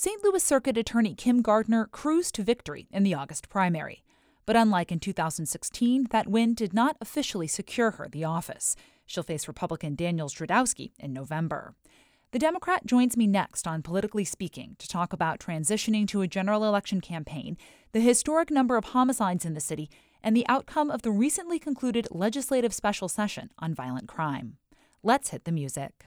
St. Louis Circuit Attorney Kim Gardner cruised to victory in the August primary. But unlike in 2016, that win did not officially secure her the office. She'll face Republican Daniel Zdrodowski in November. The Democrat joins me next on Politically Speaking to talk about transitioning to a general election campaign, the historic number of homicides in the city, and the outcome of the recently concluded legislative special session on violent crime. Let's hit the music.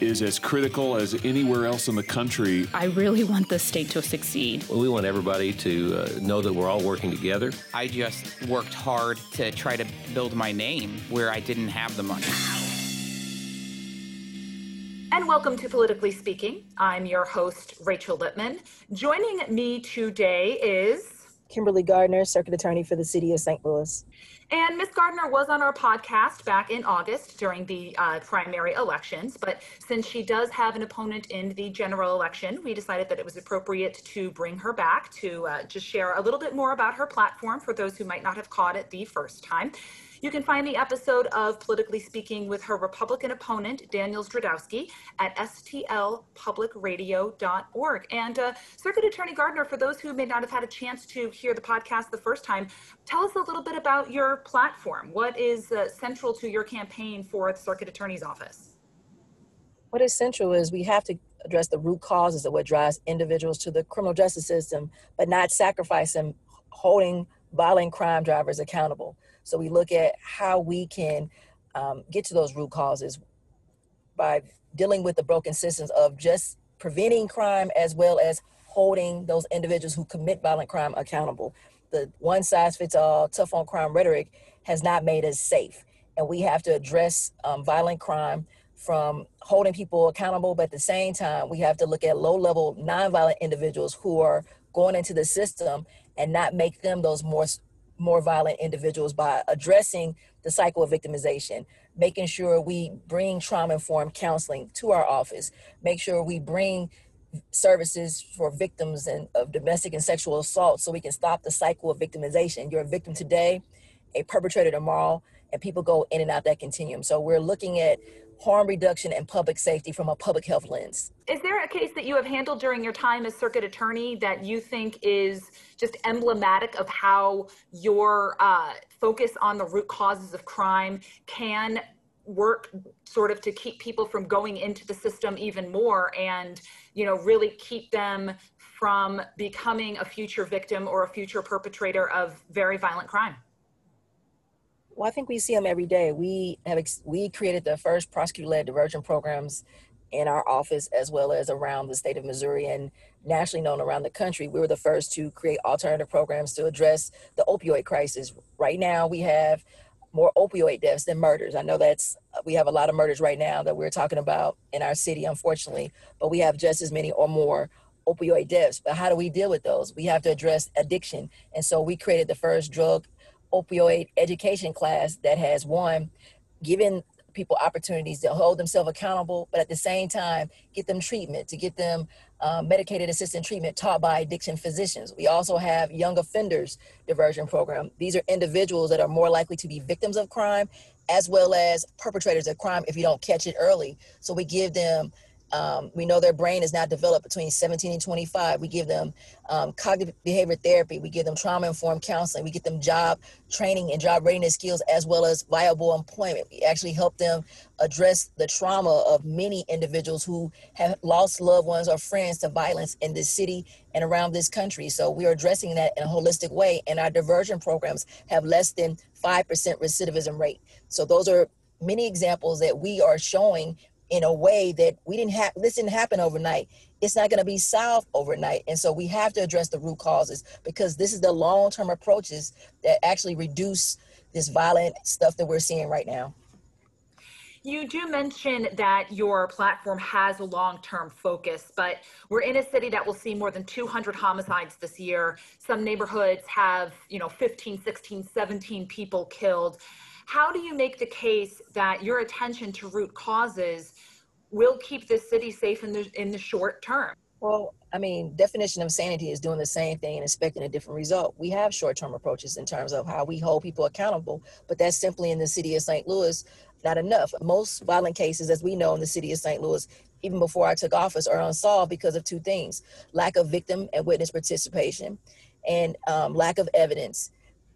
is as critical as anywhere else in the country. I really want the state to succeed. Well, we want everybody to uh, know that we're all working together. I just worked hard to try to build my name where I didn't have the money. And welcome to Politically Speaking. I'm your host, Rachel Lippmann. Joining me today is Kimberly Gardner, Circuit Attorney for the City of St. Louis. And Ms. Gardner was on our podcast back in August during the uh, primary elections. But since she does have an opponent in the general election, we decided that it was appropriate to bring her back to uh, just share a little bit more about her platform for those who might not have caught it the first time. You can find the episode of Politically Speaking with her Republican opponent, Daniel Zdrodowski, at stlpublicradio.org. And uh, Circuit Attorney Gardner, for those who may not have had a chance to hear the podcast the first time, tell us a little bit about your platform. What is uh, central to your campaign for the Circuit Attorney's Office? What is central is we have to address the root causes of what drives individuals to the criminal justice system, but not sacrifice them holding violent crime drivers accountable. So we look at how we can um, get to those root causes by dealing with the broken systems of just preventing crime as well as holding those individuals who commit violent crime accountable. The one size fits all tough on crime rhetoric has not made us safe. And we have to address um, violent crime from holding people accountable, but at the same time, we have to look at low level nonviolent individuals who are going into the system and not make them those more more violent individuals by addressing the cycle of victimization, making sure we bring trauma informed counseling to our office, make sure we bring services for victims and of domestic and sexual assault so we can stop the cycle of victimization. You're a victim today, a perpetrator tomorrow, and people go in and out that continuum. So we're looking at harm reduction and public safety from a public health lens. Is there a case that you have handled during your time as circuit attorney that you think is just emblematic of how your uh, focus on the root causes of crime can work sort of to keep people from going into the system even more and you know really keep them from becoming a future victim or a future perpetrator of very violent crime well, I think we see them every day. We have ex- we created the first prosecutor-led diversion programs in our office as well as around the state of Missouri and nationally known around the country. We were the first to create alternative programs to address the opioid crisis. Right now, we have more opioid deaths than murders. I know that's we have a lot of murders right now that we're talking about in our city, unfortunately, but we have just as many or more opioid deaths. But how do we deal with those? We have to address addiction, and so we created the first drug opioid education class that has one given people opportunities to hold themselves accountable, but at the same time, get them treatment, to get them um, medicated assisted treatment taught by addiction physicians. We also have young offenders diversion program. These are individuals that are more likely to be victims of crime as well as perpetrators of crime if you don't catch it early. So we give them um, we know their brain is not developed between 17 and 25. We give them um, cognitive behavior therapy. We give them trauma informed counseling. We get them job training and job readiness skills as well as viable employment. We actually help them address the trauma of many individuals who have lost loved ones or friends to violence in this city and around this country. So we are addressing that in a holistic way. And our diversion programs have less than 5% recidivism rate. So those are many examples that we are showing in a way that we didn't have this didn't happen overnight it's not going to be solved overnight and so we have to address the root causes because this is the long-term approaches that actually reduce this violent stuff that we're seeing right now You do mention that your platform has a long term focus, but we're in a city that will see more than 200 homicides this year. Some neighborhoods have, you know, 15, 16, 17 people killed. How do you make the case that your attention to root causes will keep this city safe in the, in the short term? Well, I mean, definition of sanity is doing the same thing and expecting a different result. We have short-term approaches in terms of how we hold people accountable, but that's simply in the city of St. Louis not enough. Most violent cases, as we know in the city of St. Louis, even before I took office, are unsolved because of two things lack of victim and witness participation and um, lack of evidence.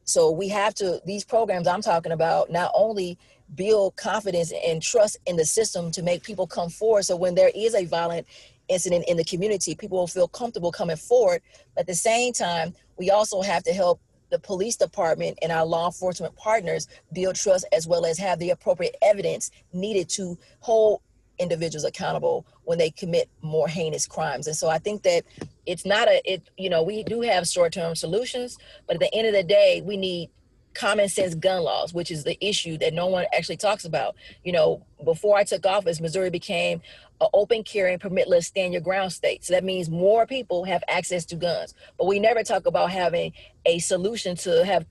So we have to, these programs I'm talking about, not only build confidence and trust in the system to make people come forward. So when there is a violent incident in the community, people will feel comfortable coming forward. But at the same time, we also have to help the police department and our law enforcement partners build trust as well as have the appropriate evidence needed to hold individuals accountable when they commit more heinous crimes. And so I think that it's not a it you know we do have short-term solutions, but at the end of the day we need common sense gun laws, which is the issue that no one actually talks about. You know, before I took office, Missouri became an open carry and permitless stand your ground state. So that means more people have access to guns. But we never talk about having a solution to have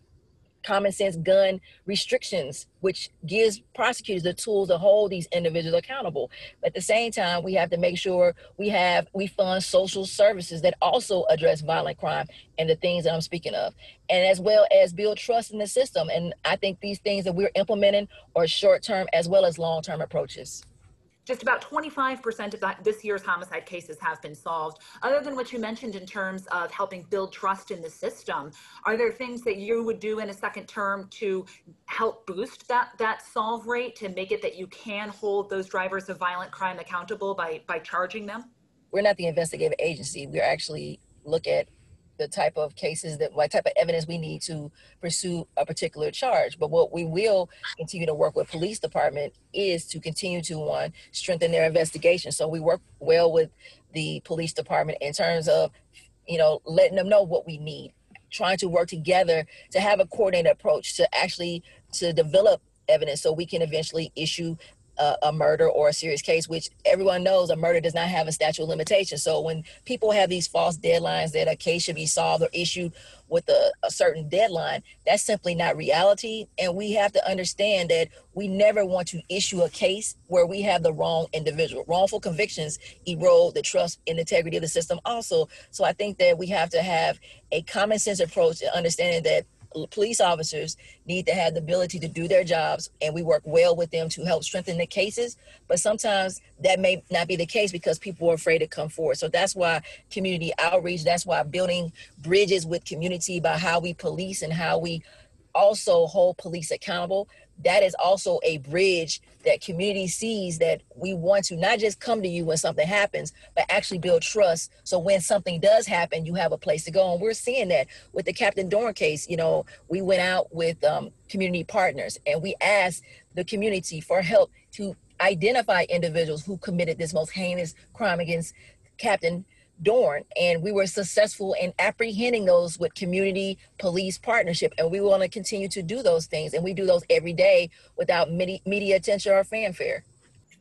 common sense gun restrictions, which gives prosecutors the tools to hold these individuals accountable. But at the same time, we have to make sure we have we fund social services that also address violent crime and the things that I'm speaking of, and as well as build trust in the system. And I think these things that we're implementing are short term as well as long term approaches just about 25% of that, this year's homicide cases have been solved. Other than what you mentioned in terms of helping build trust in the system, are there things that you would do in a second term to help boost that that solve rate to make it that you can hold those drivers of violent crime accountable by by charging them? We're not the investigative agency. We're actually look at the type of cases that what type of evidence we need to pursue a particular charge. But what we will continue to work with police department is to continue to one strengthen their investigation. So we work well with the police department in terms of you know letting them know what we need. Trying to work together to have a coordinated approach to actually to develop evidence so we can eventually issue a, a, murder or a serious case, which everyone knows a murder does not have a statute of limitation. So when people have these false deadlines that a case should be solved or issued with a, a certain deadline, that's simply not reality. And we have to understand that we never want to issue a case where we have the wrong individual. Wrongful convictions erode the trust and integrity of the system also. So I think that we have to have a common sense approach to understanding that police officers need to have the ability to do their jobs and we work well with them to help strengthen the cases. But sometimes that may not be the case because people are afraid to come forward. So that's why community outreach that's why building bridges with community by how we police and how we also hold police accountable that is also a bridge that community sees that we want to not just come to you when something happens, but actually build trust. So when something does happen, you have a place to go. And we're seeing that with the Captain Dorn case. You know, we went out with um, community partners and we asked the community for help to identify individuals who committed this most heinous crime against Captain Dorn, and we were successful in apprehending those with community police partnership, and we want to continue to do those things, and we do those every day without media attention or fanfare.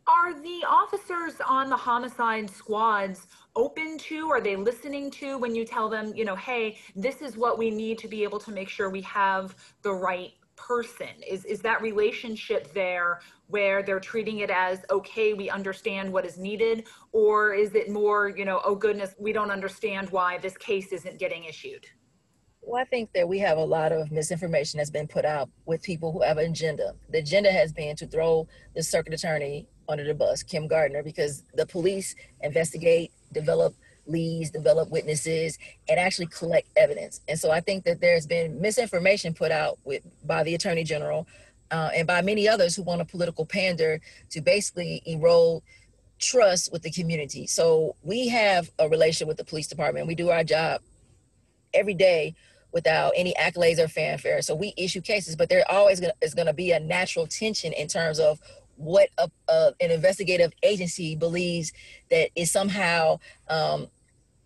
Are the officers on the homicide squads open to? Are they listening to when you tell them, you know, hey, this is what we need to be able to make sure we have the right person? Is is that relationship there where they're treating it as okay, we understand what is needed, or is it more, you know, oh goodness, we don't understand why this case isn't getting issued? Well, I think that we have a lot of misinformation that's been put out with people who have an agenda. The agenda has been to throw the circuit attorney under the bus, Kim Gardner, because the police investigate, develop leads, develop witnesses, and actually collect evidence. And so I think that there's been misinformation put out with by the attorney general uh, and by many others who want a political pander to basically erode trust with the community. So we have a relation with the police department. We do our job every day without any accolades or fanfare. So we issue cases, but there always gonna, is going to be a natural tension in terms of what a, a, an investigative agency believes that is somehow um,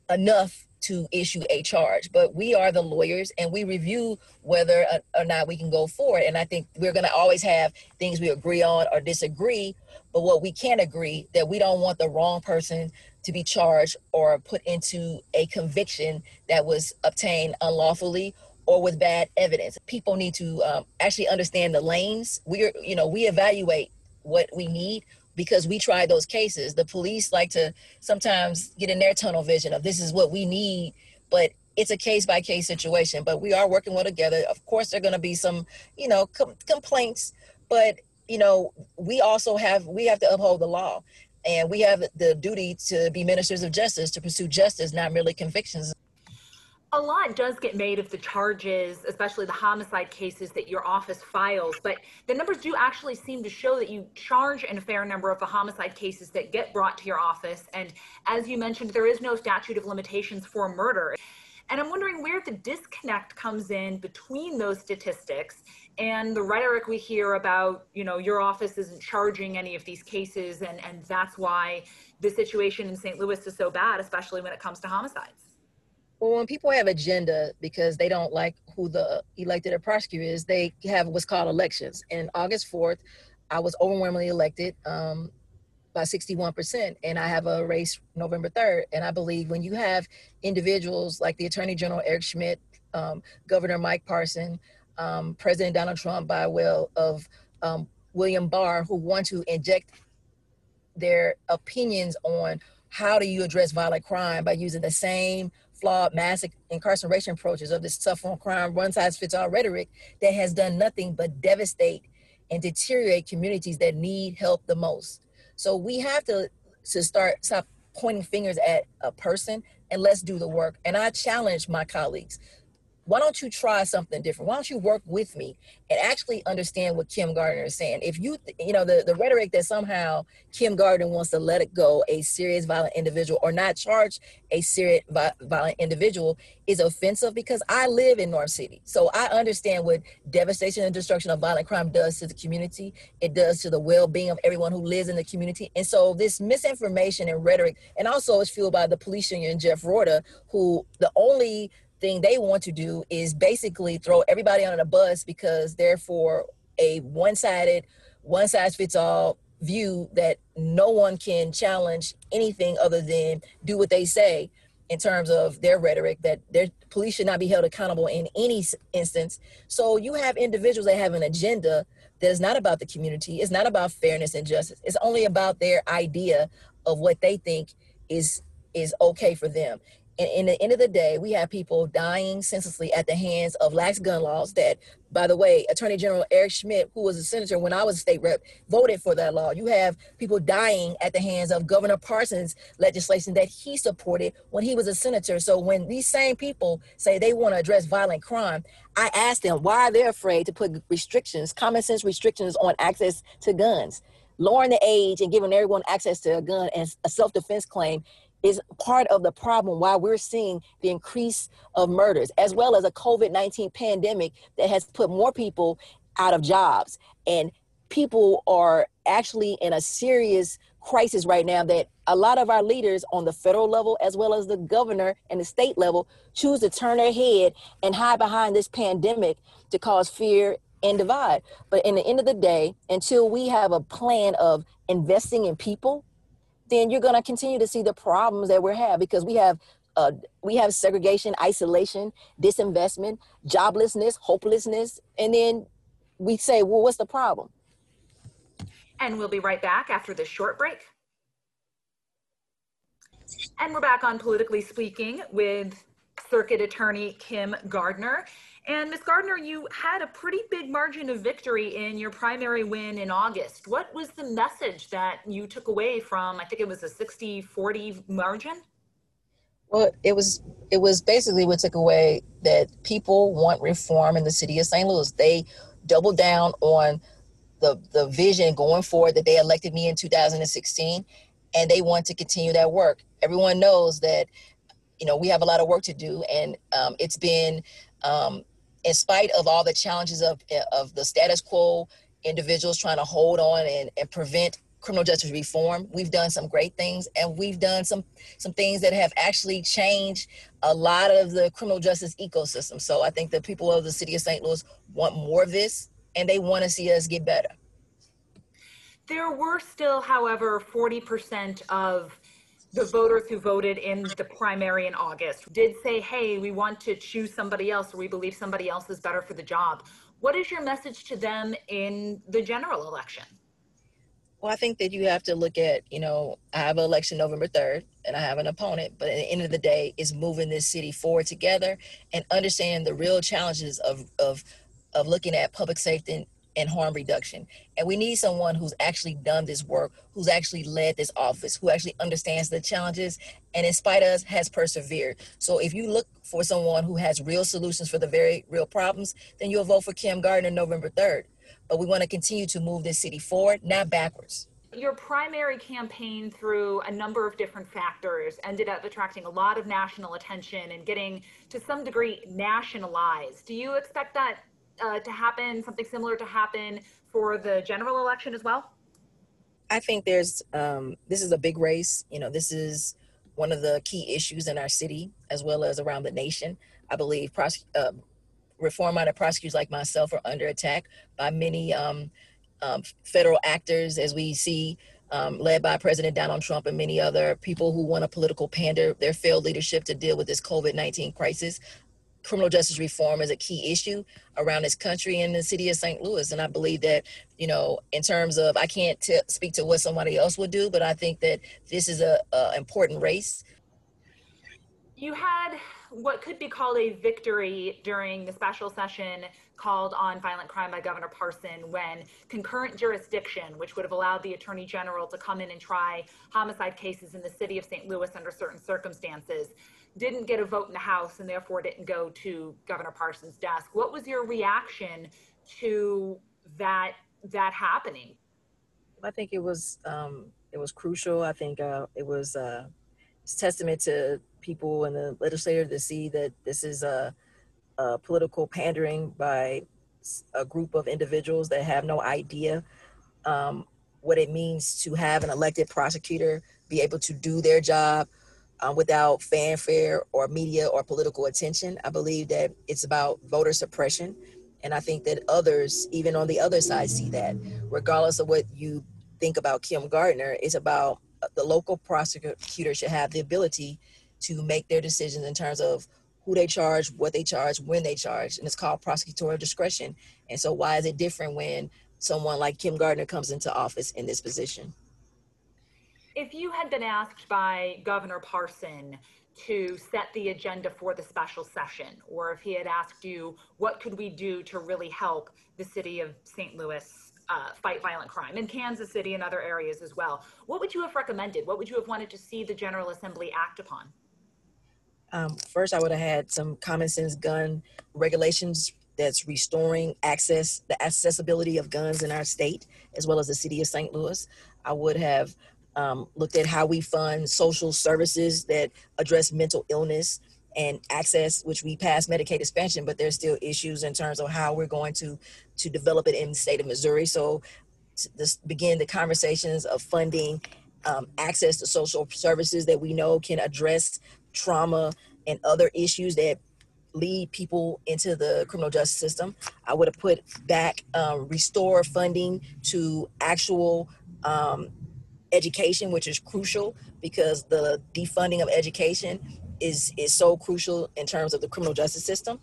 enough to issue a charge. But we are the lawyers and we review whether or not we can go forward. And I think we're going to always have things we agree on or disagree. But what we can agree that we don't want the wrong person to be charged or put into a conviction that was obtained unlawfully or with bad evidence. People need to um, actually understand the lanes. We're, you know, we evaluate what we need because we tried those cases. The police like to sometimes get in their tunnel vision of this is what we need, but it's a case by case situation. But we are working well together. Of course, there are going to be some, you know, com- complaints, but you know, we also have we have to uphold the law, and we have the duty to be ministers of justice to pursue justice, not merely convictions a lot does get made of the charges, especially the homicide cases that your office files, but the numbers do actually seem to show that you charge in a fair number of the homicide cases that get brought to your office. And as you mentioned, there is no statute of limitations for murder. And I'm wondering where the disconnect comes in between those statistics and the rhetoric we hear about, you know, your office isn't charging any of these cases, and, and that's why the situation in St. Louis is so bad, especially when it comes to homicides. Well, when people have agenda because they don't like who the elected or prosecutor is, they have what's called elections. And August 4th, I was overwhelmingly elected um, by 61%, and I have a race November 3rd. And I believe when you have individuals like the Attorney General Eric Schmitt, um, Governor Mike Parson, um, President Donald Trump, by will of um, William Barr, who want to inject their opinions on how do you address violent crime by using the same flawed mass incarceration approaches of this tough on crime, one size fits all rhetoric that has done nothing but devastate and deteriorate communities that need help the most. So we have to to start stop pointing fingers at a person and let's do the work. And I challenge my colleagues why don't you try something different? Why don't you work with me and actually understand what Kim Gardner is saying? If you, you know, the, the rhetoric that somehow Kim Gardner wants to let it go a serious violent individual or not charge a serious violent individual is offensive because I live in North City. So I understand what devastation and destruction of violent crime does to the community. It does to the well-being of everyone who lives in the community. And so this misinformation and rhetoric, and also it's fueled by the police union, Jeff Roorda, who the only thing they want to do is basically throw everybody on a bus because they're for a one-sided, one size fits all view that no one can challenge anything other than do what they say in terms of their rhetoric that their police should not be held accountable in any instance. So you have individuals that have an agenda that is not about the community. It's not about fairness and justice. It's only about their idea of what they think is is okay for them. And in the end of the day, we have people dying senselessly at the hands of lax gun laws that, by the way, Attorney General Eric Schmitt, who was a senator when I was a state rep, voted for that law. You have people dying at the hands of Governor Parson's legislation that he supported when he was a senator. So when these same people say they want to address violent crime, I ask them why they're afraid to put restrictions, common sense restrictions on access to guns lowering the age and giving everyone access to a gun as a self-defense claim is part of the problem why we're seeing the increase of murders, as well as a COVID 19 pandemic that has put more people out of jobs. And people are actually in a serious crisis right now that a lot of our leaders on the federal level, as well as the governor and the state level, choose to turn their head and hide behind this pandemic to cause fear and divide. But in the end of the day, until we have a plan of investing in people, then you're going to continue to see the problems that we have because we have uh, we have segregation, isolation, disinvestment, joblessness, hopelessness, and then we say, well, what's the problem? And we'll be right back after this short break. And we're back on Politically Speaking with Circuit Attorney Kim Gardner. And Ms. Gardner, you had a pretty big margin of victory in your primary win in August. What was the message that you took away from, I think it was a 60 40 margin? Well, it was it was basically what took away that people want reform in the city of St. Louis. They doubled down on the the vision going forward that they elected me in 2016, and they want to continue that work. Everyone knows that you know we have a lot of work to do, and um, it's been um, in spite of all the challenges of of the status quo, individuals trying to hold on and, and prevent criminal justice reform. We've done some great things, and we've done some some things that have actually changed a lot of the criminal justice ecosystem. So I think the people of the city of St. Louis want more of this, and they want to see us get better. There were still, however, 40% of the voters who voted in the primary in August did say, hey, we want to choose somebody else or we believe somebody else is better for the job. What is your message to them in the general election? Well, I think that you have to look at, you know, I have an election November 3rd and I have an opponent, but at the end of the day, is moving this city forward together and understanding the real challenges of, of, of looking at public safety and harm reduction. And we need someone who's actually done this work, who's actually led this office, who actually understands the challenges and in spite of us has persevered. So if you look for someone who has real solutions for the very real problems, then you'll vote for Kim Gardner November 3rd but we want to continue to move this city forward, not backwards. Your primary campaign, through a number of different factors, ended up attracting a lot of national attention and getting, to some degree, nationalized. Do you expect that uh, to happen, something similar to happen for the general election as well? I think there's, um, this is a big race. You know, this is one of the key issues in our city as well as around the nation. I believe prosec- uh, reform-minded prosecutors like myself are under attack by many um, um, federal actors, as we see, um, led by President Donald Trump and many other people who want a political pander their failed leadership to deal with this COVID-19 crisis. Criminal justice reform is a key issue around this country and the city of St. Louis. And I believe that, you know, in terms of, I can't t- speak to what somebody else would do, but I think that this is a, a important race. You had what could be called a victory during the special session called on violent crime by Governor Parson when concurrent jurisdiction, which would have allowed the Attorney General to come in and try homicide cases in the city of St. Louis under certain circumstances, didn't get a vote in the House and therefore didn't go to Governor Parson's desk. What was your reaction to that that happening? I think it was um, it was crucial. I think uh, it was uh, testament to people in the legislature to see that this is a, a political pandering by a group of individuals that have no idea um, what it means to have an elected prosecutor be able to do their job um, without fanfare or media or political attention. I believe that it's about voter suppression. And I think that others, even on the other side, see that. Regardless of what you think about Kim Gardner, it's about uh, the local prosecutor should have the ability to make their decisions in terms of who they charge, what they charge, when they charge, and it's called prosecutorial discretion. And so, why is it different when someone like Kim Gardner comes into office in this position? If you had been asked by Governor Parson to set the agenda for the special session, or if he had asked you, what could we do to really help the city of St. Louis uh, fight violent crime in Kansas City and other areas as well, what would you have recommended? What would you have wanted to see the General Assembly act upon? Um, first, I would have had some common sense gun regulations that's restoring access, the accessibility of guns in our state, as well as the city of St. Louis. I would have um, looked at how we fund social services that address mental illness and access, which we passed Medicaid expansion, but there's still issues in terms of how we're going to to develop it in the state of Missouri. So, to begin the conversations of funding um, access to social services that we know can address trauma and other issues that lead people into the criminal justice system. I would have put back um, restore funding to actual um, education, which is crucial because the defunding of education is is so crucial in terms of the criminal justice system.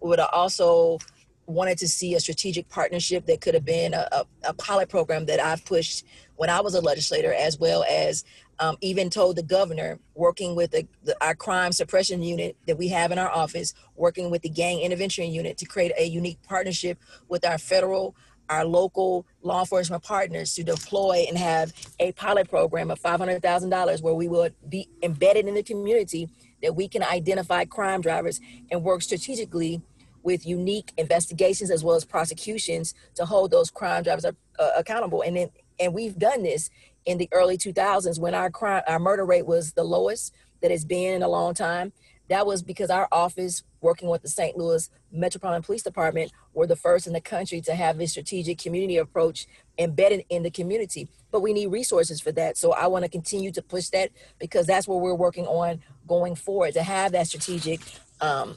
We would have also wanted to see a strategic partnership that could have been a, a, a pilot program that I've pushed when I was a legislator, as well as um, even told the governor, working with the, the, our crime suppression unit that we have in our office, working with the gang intervention unit to create a unique partnership with our federal, our local law enforcement partners to deploy and have a pilot program of $500,000 where we would be embedded in the community that we can identify crime drivers and work strategically with unique investigations as well as prosecutions to hold those crime drivers uh, accountable. And then, and we've done this in the early 2000s when our crime, our murder rate was the lowest that it's been in a long time. That was because our office working with the St. Louis Metropolitan Police Department, we're the first in the country to have a strategic community approach embedded in the community. But we need resources for that. So I want to continue to push that because that's what we're working on going forward to have that strategic um,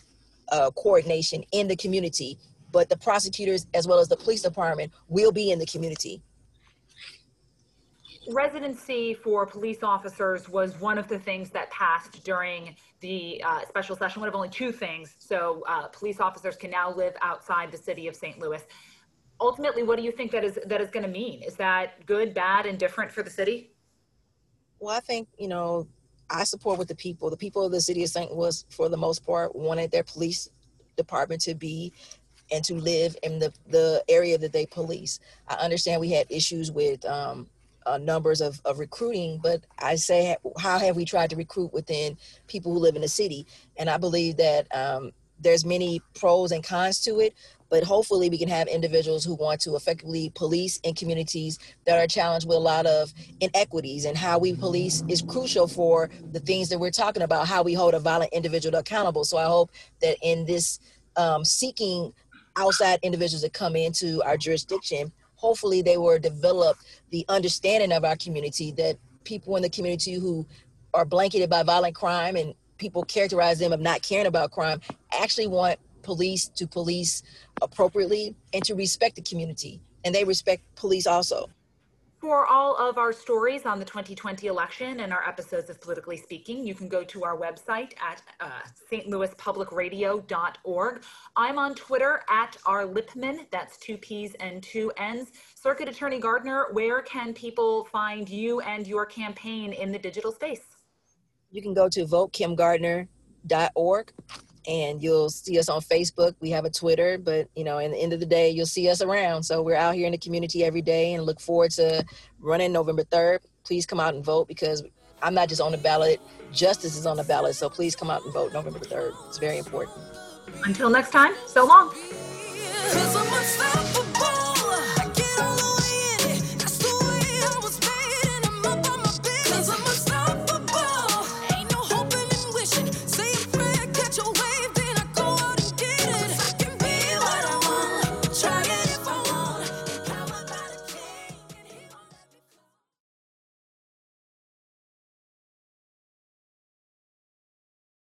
uh, coordination in the community. But the prosecutors, as well as the police department, will be in the community residency for police officers was one of the things that passed during the uh, special session, one of only two things. So uh, police officers can now live outside the city of St. Louis. Ultimately, what do you think that is that is going to mean? Is that good, bad, and different for the city? Well, I think you know I support with the people. The people of the city of St. Louis, for the most part, wanted their police department to be and to live in the the area that they police. I understand we had issues with um, uh, numbers of, of recruiting, but I say, how have we tried to recruit within people who live in the city? And I believe that um, there's many pros and cons to it, but hopefully we can have individuals who want to effectively police in communities that are challenged with a lot of inequities and how we police is crucial for the things that we're talking about, how we hold a violent individual accountable. So I hope that in this um, seeking outside individuals that come into our jurisdiction, hopefully they will develop the understanding of our community that people in the community who are blanketed by violent crime and people characterize them of not caring about crime actually want police to police appropriately and to respect the community and they respect police also for all of our stories on the 2020 election and our episodes of Politically Speaking, you can go to our website at uh, stlouispublicradio.org. I'm on Twitter at rlippmann, that's two P's and two N's. Circuit Attorney Gardner, where can people find you and your campaign in the digital space? You can go to votekimgardner.org and you'll see us on Facebook. We have a Twitter, but you know, in the end of the day, you'll see us around. So we're out here in the community every day and look forward to running November 3rd. Please come out and vote because I'm not just on the ballot, justice is on the ballot. So please come out and vote November 3rd. It's very important. Until next time, so long.